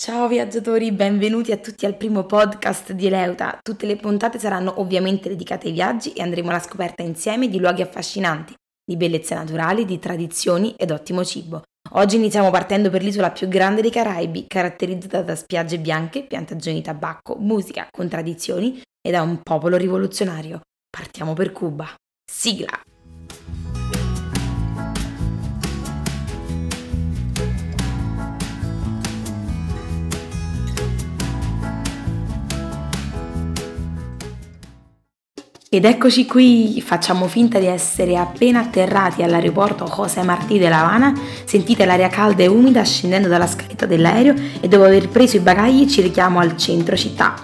Ciao viaggiatori, benvenuti a tutti al primo podcast di Eleuta. Tutte le puntate saranno ovviamente dedicate ai viaggi e andremo alla scoperta insieme di luoghi affascinanti, di bellezze naturali, di tradizioni ed ottimo cibo. Oggi iniziamo partendo per l'isola più grande dei Caraibi, caratterizzata da spiagge bianche, piantagioni di tabacco, musica, contraddizioni e da un popolo rivoluzionario. Partiamo per Cuba. Sigla! Ed eccoci qui, facciamo finta di essere appena atterrati all'aeroporto José Martí de La Habana, sentite l'aria calda e umida scendendo dalla scaletta dell'aereo e dopo aver preso i bagagli ci richiamo al centro città.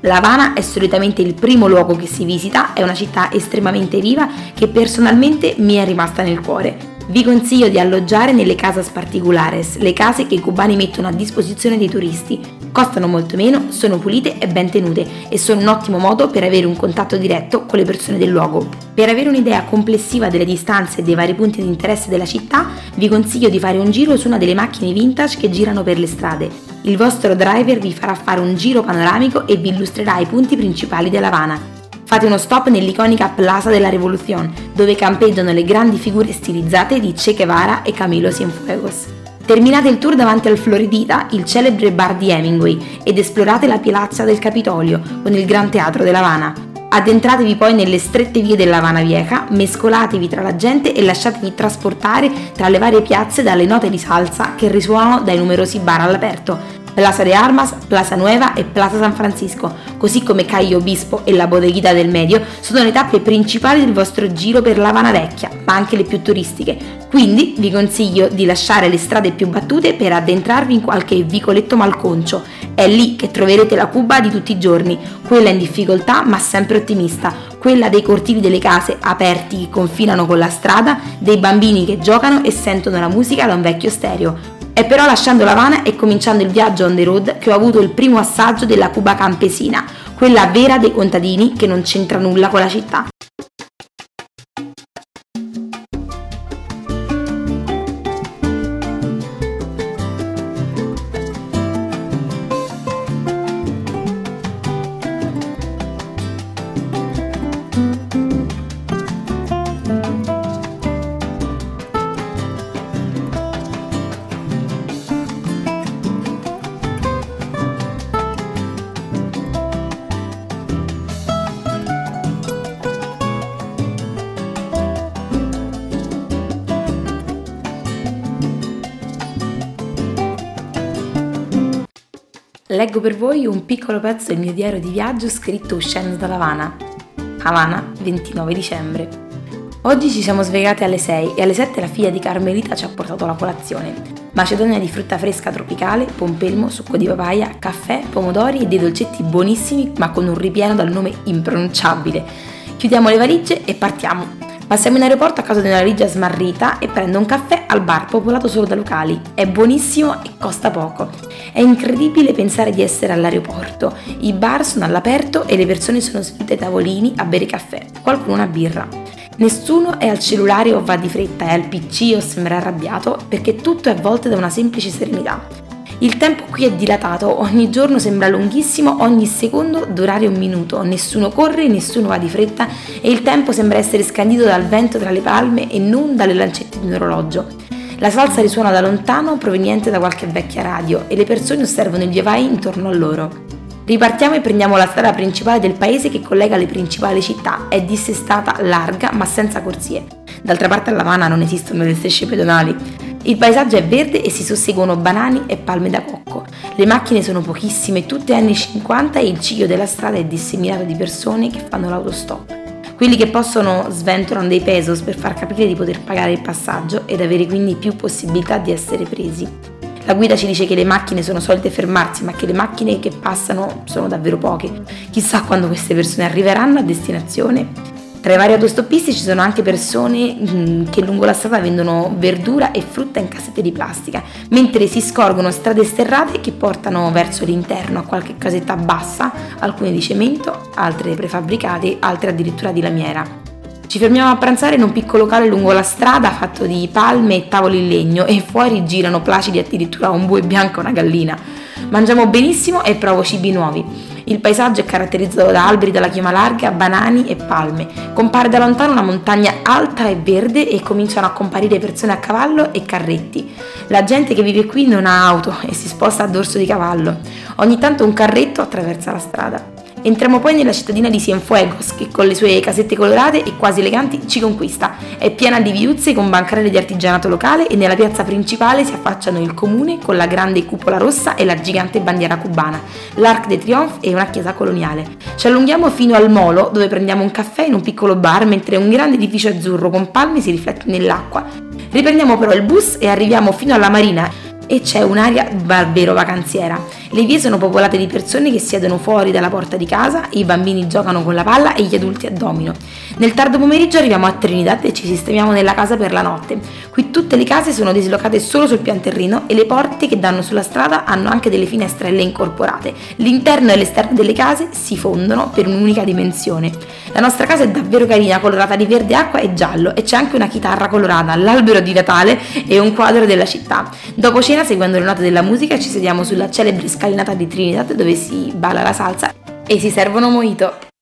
La Habana è solitamente il primo luogo che si visita, è una città estremamente viva che personalmente mi è rimasta nel cuore. Vi consiglio di alloggiare nelle casas particulares, le case che i cubani mettono a disposizione dei turisti. Costano molto meno, sono pulite e ben tenute e sono un ottimo modo per avere un contatto diretto con le persone del luogo. Per avere un'idea complessiva delle distanze e dei vari punti di interesse della città, vi consiglio di fare un giro su una delle macchine vintage che girano per le strade. Il vostro driver vi farà fare un giro panoramico e vi illustrerà i punti principali della Havana. Fate uno stop nell'iconica Plaza della Revolución, dove campeggiano le grandi figure stilizzate di Che Guevara e Camilo Cienfuegos. Terminate il tour davanti al Floridita, il celebre bar di Hemingway, ed esplorate la piazza del Capitolio con il Gran Teatro della Habana. Addentratevi poi nelle strette vie della Habana Vieja, mescolatevi tra la gente e lasciatevi trasportare tra le varie piazze dalle note di salsa che risuonano dai numerosi bar all'aperto, Plaza de Armas, Plaza Nueva e Plaza San Francisco, così come Caio Obispo e la Bodeghita del Medio, sono le tappe principali del vostro giro per la Havana Vecchia, ma anche le più turistiche. Quindi vi consiglio di lasciare le strade più battute per addentrarvi in qualche vicoletto malconcio. È lì che troverete la Cuba di tutti i giorni, quella in difficoltà ma sempre ottimista, quella dei cortili delle case aperti che confinano con la strada, dei bambini che giocano e sentono la musica da un vecchio stereo. È però lasciando L'Havana e cominciando il viaggio on the road che ho avuto il primo assaggio della Cuba campesina, quella vera dei contadini che non c'entra nulla con la città. Leggo per voi un piccolo pezzo del mio diario di viaggio scritto uscendo da Havana. Havana, 29 dicembre. Oggi ci siamo svegliate alle 6 e alle 7 la figlia di Carmelita ci ha portato la colazione. Macedonia di frutta fresca tropicale, pompelmo, succo di papaya, caffè, pomodori e dei dolcetti buonissimi ma con un ripieno dal nome impronunciabile. Chiudiamo le valigie e partiamo. Passiamo in aeroporto a casa di una valigia smarrita e prendo un caffè al bar popolato solo da locali. È buonissimo e costa poco. È incredibile pensare di essere all'aeroporto. I bar sono all'aperto e le persone sono sedute ai tavolini a bere caffè, qualcuno una birra. Nessuno è al cellulare o va di fretta, è al PC o sembra arrabbiato perché tutto è avvolto da una semplice serenità. Il tempo qui è dilatato, ogni giorno sembra lunghissimo, ogni secondo durare un minuto, nessuno corre, nessuno va di fretta e il tempo sembra essere scandito dal vento tra le palme e non dalle lancette di un orologio. La salsa risuona da lontano proveniente da qualche vecchia radio e le persone osservano il via vai intorno a loro. Ripartiamo e prendiamo la strada principale del paese che collega le principali città, è dissestata, larga ma senza corsie. D'altra parte a Lavana non esistono le strisce pedonali. Il paesaggio è verde e si susseguono banani e palme da cocco. Le macchine sono pochissime, tutte anni 50 e il ciglio della strada è disseminato di persone che fanno l'autostop. Quelli che possono sventolano dei pesos per far capire di poter pagare il passaggio ed avere quindi più possibilità di essere presi. La guida ci dice che le macchine sono solite fermarsi, ma che le macchine che passano sono davvero poche. Chissà quando queste persone arriveranno a destinazione tra i vari autostoppisti ci sono anche persone che lungo la strada vendono verdura e frutta in cassette di plastica, mentre si scorgono strade sterrate che portano verso l'interno a qualche casetta bassa, alcune di cemento, altre prefabbricate, altre addirittura di lamiera. Ci fermiamo a pranzare in un piccolo locale lungo la strada fatto di palme e tavoli in legno e fuori girano placidi addirittura un bue bianco e una gallina. Mangiamo benissimo e provo cibi nuovi. Il paesaggio è caratterizzato da alberi dalla chioma larga, banani e palme. Compare da lontano una montagna alta e verde e cominciano a comparire persone a cavallo e carretti. La gente che vive qui non ha auto e si sposta a dorso di cavallo. Ogni tanto un carretto attraversa la strada. Entriamo poi nella cittadina di Cienfuegos, che con le sue casette colorate e quasi eleganti ci conquista. È piena di viuzze con bancarelle di artigianato locale e nella piazza principale si affacciano il comune con la grande cupola rossa e la gigante bandiera cubana, l'Arc de Triomphe e una chiesa coloniale. Ci allunghiamo fino al molo, dove prendiamo un caffè in un piccolo bar mentre un grande edificio azzurro con palme si riflette nell'acqua. Riprendiamo però il bus e arriviamo fino alla marina e c'è un'aria davvero vacanziera. Le vie sono popolate di persone che siedono fuori dalla porta di casa, i bambini giocano con la palla e gli adulti a domino. Nel tardo pomeriggio arriviamo a Trinidad e ci sistemiamo nella casa per la notte. Qui tutte le case sono dislocate solo sul pian terreno e le porte che danno sulla strada hanno anche delle finestrelle incorporate. L'interno e l'esterno delle case si fondono per un'unica dimensione. La nostra casa è davvero carina, colorata di verde acqua e giallo e c'è anche una chitarra colorata, l'albero di Natale e un quadro della città. Dopo cena, seguendo le note della musica, ci sediamo sulla celebre scalinata di Trinidad dove si balla la salsa e si servono mojito.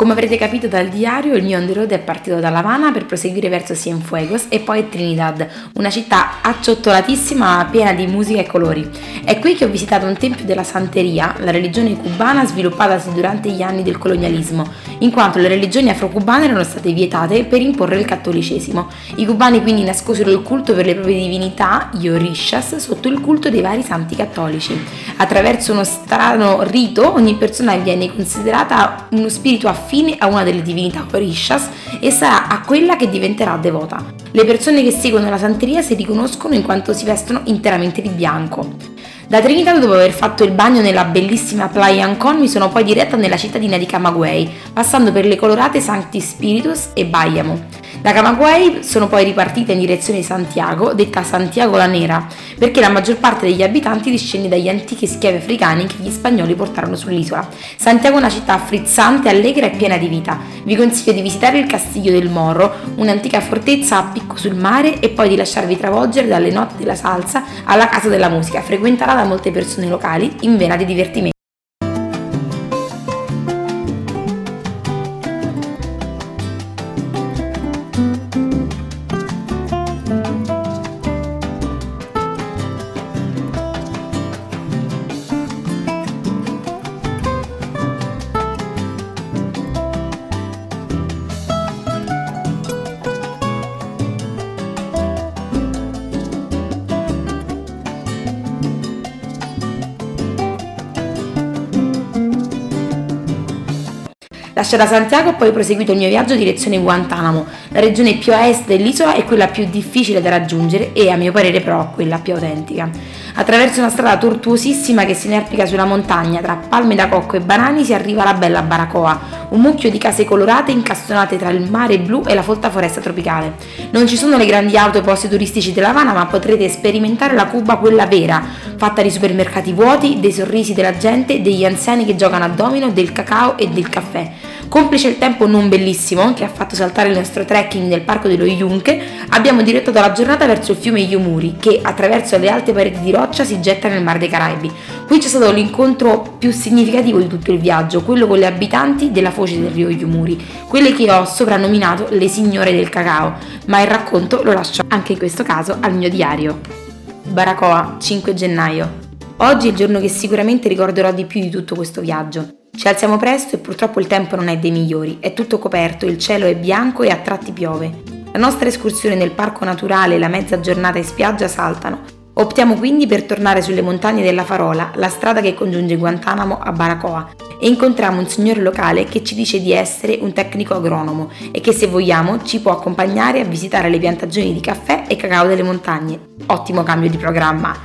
Come avrete capito dal diario, il mio on the road è partito da La Habana per proseguire verso Cienfuegos e poi Trinidad, una città accciotolatissima ma piena di musica e colori. È qui che ho visitato un tempio della Santeria, la religione cubana sviluppatasi durante gli anni del colonialismo, in quanto le religioni afro-cubane erano state vietate per imporre il cattolicesimo. I cubani quindi nascosero il culto per le proprie divinità, gli orishas, sotto il culto dei vari santi cattolici. Attraverso uno strano rito ogni persona viene considerata uno spirito affine affine a una delle divinità Orishas e sarà a quella che diventerà devota. Le persone che seguono la santeria si riconoscono in quanto si vestono interamente di bianco. Da Trinidad, dopo aver fatto il bagno nella bellissima Playa Ancon, mi sono poi diretta nella cittadina di Camagüey, passando per le colorate Sancti Spiritus e Bayamo. Da Camagüey sono poi ripartite in direzione di Santiago, detta Santiago la Nera, perché la maggior parte degli abitanti discende dagli antichi schiavi africani che gli spagnoli portarono sull'isola. Santiago è una città frizzante, allegra e piena di vita. Vi consiglio di visitare il Castiglio del Morro, un'antica fortezza a picco sul mare e poi di lasciarvi travolgere dalle notti della salsa alla Casa della Musica, frequentata da molte persone locali in vena di divertimento. Lasciata Santiago ho poi proseguito il mio viaggio in direzione Guantanamo, la regione più a est dell'isola è quella più difficile da raggiungere e a mio parere però quella più autentica. Attraverso una strada tortuosissima che si inerpica sulla montagna, tra palme da cocco e banani si arriva alla bella Baracoa, un mucchio di case colorate incastonate tra il mare blu e la folta foresta tropicale. Non ci sono le grandi auto e posti turistici della Havana, ma potrete sperimentare la Cuba quella vera, fatta di supermercati vuoti, dei sorrisi della gente, degli anziani che giocano a domino, del cacao e del caffè. Complice il tempo non bellissimo che ha fatto saltare il nostro trekking nel parco dello Yunque, abbiamo direttato la giornata verso il fiume Yumuri che attraverso le alte pareti di roccia si getta nel Mar dei Caraibi. Qui c'è stato l'incontro più significativo di tutto il viaggio, quello con le abitanti della foce del rio Yumuri, quelle che ho soprannominato le signore del cacao, ma il racconto lo lascio anche in questo caso al mio diario. Baracoa, 5 gennaio. Oggi è il giorno che sicuramente ricorderò di più di tutto questo viaggio. Ci alziamo presto e purtroppo il tempo non è dei migliori, è tutto coperto, il cielo è bianco e a tratti piove. La nostra escursione nel parco naturale e la mezza giornata in spiaggia saltano. Optiamo quindi per tornare sulle montagne della Farola, la strada che congiunge Guantanamo a Baracoa, e incontriamo un signore locale che ci dice di essere un tecnico agronomo e che se vogliamo ci può accompagnare a visitare le piantagioni di caffè e cacao delle montagne. Ottimo cambio di programma.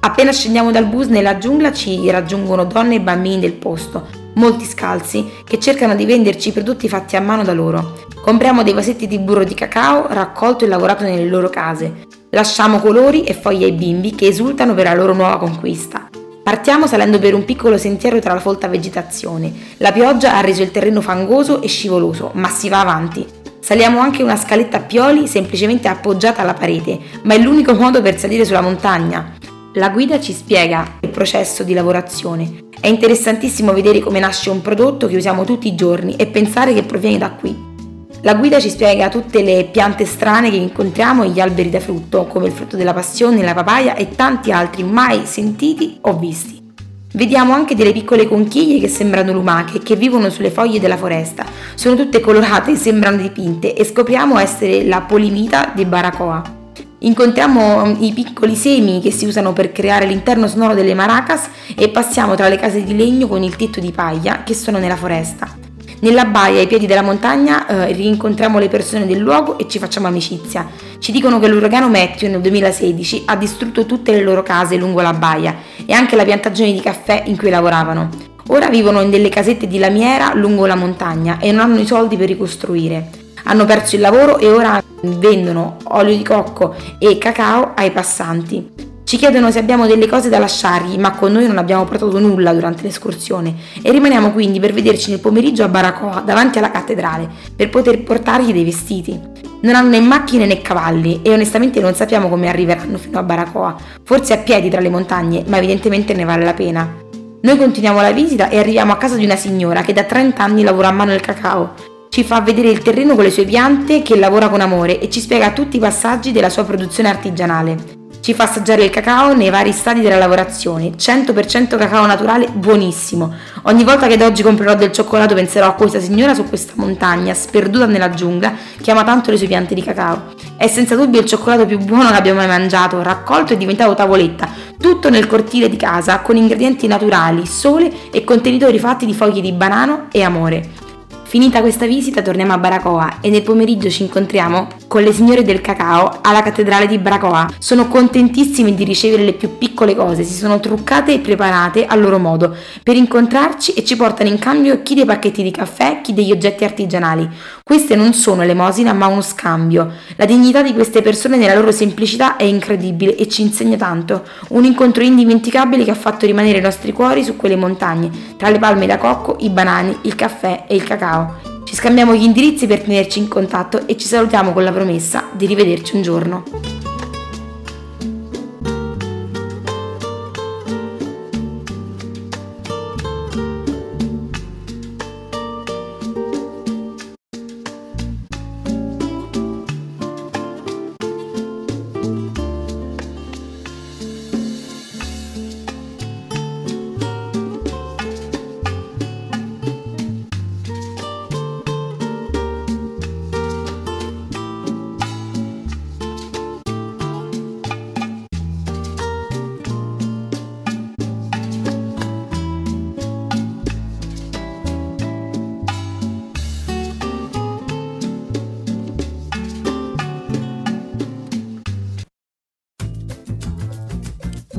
Appena scendiamo dal bus nella giungla ci raggiungono donne e bambini del posto, molti scalzi, che cercano di venderci i prodotti fatti a mano da loro. Compriamo dei vasetti di burro di cacao raccolto e lavorato nelle loro case. Lasciamo colori e foglie ai bimbi che esultano per la loro nuova conquista. Partiamo salendo per un piccolo sentiero tra la folta vegetazione. La pioggia ha reso il terreno fangoso e scivoloso, ma si va avanti. Saliamo anche una scaletta a pioli semplicemente appoggiata alla parete, ma è l'unico modo per salire sulla montagna. La guida ci spiega il processo di lavorazione. È interessantissimo vedere come nasce un prodotto che usiamo tutti i giorni e pensare che proviene da qui. La guida ci spiega tutte le piante strane che incontriamo e gli alberi da frutto, come il frutto della passione, la papaya e tanti altri mai sentiti o visti. Vediamo anche delle piccole conchiglie che sembrano lumache e che vivono sulle foglie della foresta. Sono tutte colorate, sembrano dipinte e scopriamo essere la polimita di Baracoa. Incontriamo i piccoli semi che si usano per creare l'interno sonoro delle maracas e passiamo tra le case di legno con il tetto di paglia che sono nella foresta. Nella baia ai piedi della montagna eh, rincontriamo le persone del luogo e ci facciamo amicizia. Ci dicono che l'uragano Matthew nel 2016 ha distrutto tutte le loro case lungo la baia e anche la piantagione di caffè in cui lavoravano. Ora vivono in delle casette di lamiera lungo la montagna e non hanno i soldi per ricostruire. Hanno perso il lavoro e ora vendono olio di cocco e cacao ai passanti. Ci chiedono se abbiamo delle cose da lasciargli, ma con noi non abbiamo portato nulla durante l'escursione e rimaniamo quindi per vederci nel pomeriggio a Baracoa, davanti alla cattedrale, per poter portargli dei vestiti. Non hanno né macchine né cavalli e onestamente non sappiamo come arriveranno fino a Baracoa, forse a piedi tra le montagne, ma evidentemente ne vale la pena. Noi continuiamo la visita e arriviamo a casa di una signora che da 30 anni lavora a mano il cacao. Ci fa vedere il terreno con le sue piante che lavora con amore e ci spiega tutti i passaggi della sua produzione artigianale. Ci fa assaggiare il cacao nei vari stadi della lavorazione, 100% cacao naturale buonissimo. Ogni volta che da oggi comprerò del cioccolato penserò a questa signora su questa montagna, sperduta nella giungla, che ama tanto le sue piante di cacao. È senza dubbio il cioccolato più buono che abbia mai mangiato, raccolto e diventato tavoletta, tutto nel cortile di casa, con ingredienti naturali, sole e contenitori fatti di foglie di banano e amore. Finita questa visita torniamo a Baracoa e nel pomeriggio ci incontriamo con le signore del cacao alla cattedrale di Baracoa. Sono contentissime di ricevere le più piccole cose, si sono truccate e preparate a loro modo per incontrarci e ci portano in cambio chi dei pacchetti di caffè, chi degli oggetti artigianali. Queste non sono elemosina ma uno scambio. La dignità di queste persone nella loro semplicità è incredibile e ci insegna tanto. Un incontro indimenticabile che ha fatto rimanere i nostri cuori su quelle montagne, tra le palme da cocco, i banani, il caffè e il cacao. Ci scambiamo gli indirizzi per tenerci in contatto e ci salutiamo con la promessa di rivederci un giorno.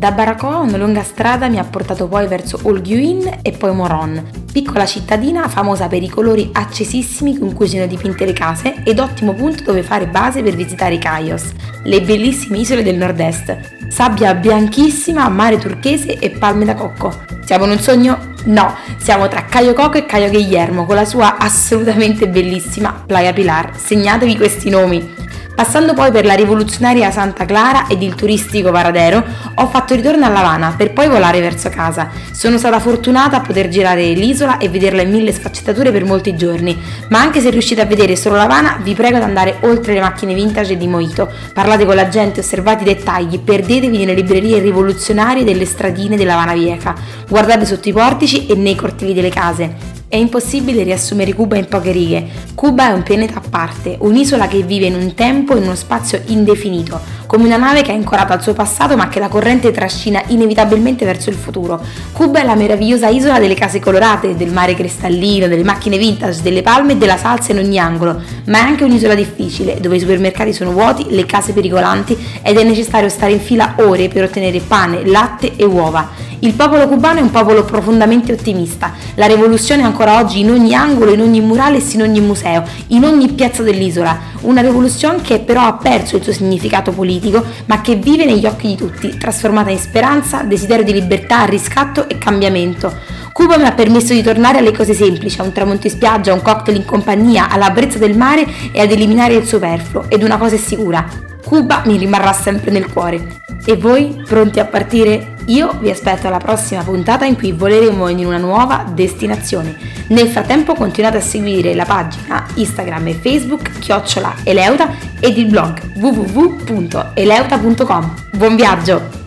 Da Baracoa una lunga strada mi ha portato poi verso Olguin e poi Moron, piccola cittadina famosa per i colori accesissimi con cui sono dipinte le case ed ottimo punto dove fare base per visitare i Caios, le bellissime isole del nord-est. Sabbia bianchissima, mare turchese e palme da cocco. Siamo in un sogno? No, siamo tra Caio Coco e Caio Guillermo con la sua assolutamente bellissima Playa Pilar. Segnatevi questi nomi. Passando poi per la rivoluzionaria Santa Clara ed il turistico Varadero, ho fatto ritorno a Lavana per poi volare verso casa. Sono stata fortunata a poter girare l'isola e vederla in mille sfaccettature per molti giorni, ma anche se riuscite a vedere solo Lavana, vi prego di andare oltre le macchine vintage di Mojito. Parlate con la gente, osservate i dettagli, perdetevi nelle librerie rivoluzionarie delle stradine della Lavana Vieja. Guardate sotto i portici e nei cortili delle case. È impossibile riassumere Cuba in poche righe. Cuba è un pianeta a parte, un'isola che vive in un tempo e in uno spazio indefinito, come una nave che è ancorata al suo passato ma che la corrente trascina inevitabilmente verso il futuro. Cuba è la meravigliosa isola delle case colorate, del mare cristallino, delle macchine vintage, delle palme e della salsa in ogni angolo, ma è anche un'isola difficile, dove i supermercati sono vuoti, le case pericolanti ed è necessario stare in fila ore per ottenere pane, latte e uova. Il popolo cubano è un popolo profondamente ottimista. La rivoluzione è ancora oggi in ogni angolo, in ogni murales, in ogni museo, in ogni piazza dell'isola. Una rivoluzione che però ha perso il suo significato politico, ma che vive negli occhi di tutti, trasformata in speranza, desiderio di libertà, riscatto e cambiamento. Cuba mi ha permesso di tornare alle cose semplici, a un tramonto in spiaggia, a un cocktail in compagnia, alla brezza del mare e ad eliminare il superfluo. Ed una cosa è sicura, Cuba mi rimarrà sempre nel cuore. E voi, pronti a partire? Io vi aspetto alla prossima puntata in cui voleremo in una nuova destinazione. Nel frattempo continuate a seguire la pagina Instagram e Facebook chiocciola Eleuta ed il blog www.eleuta.com. Buon viaggio!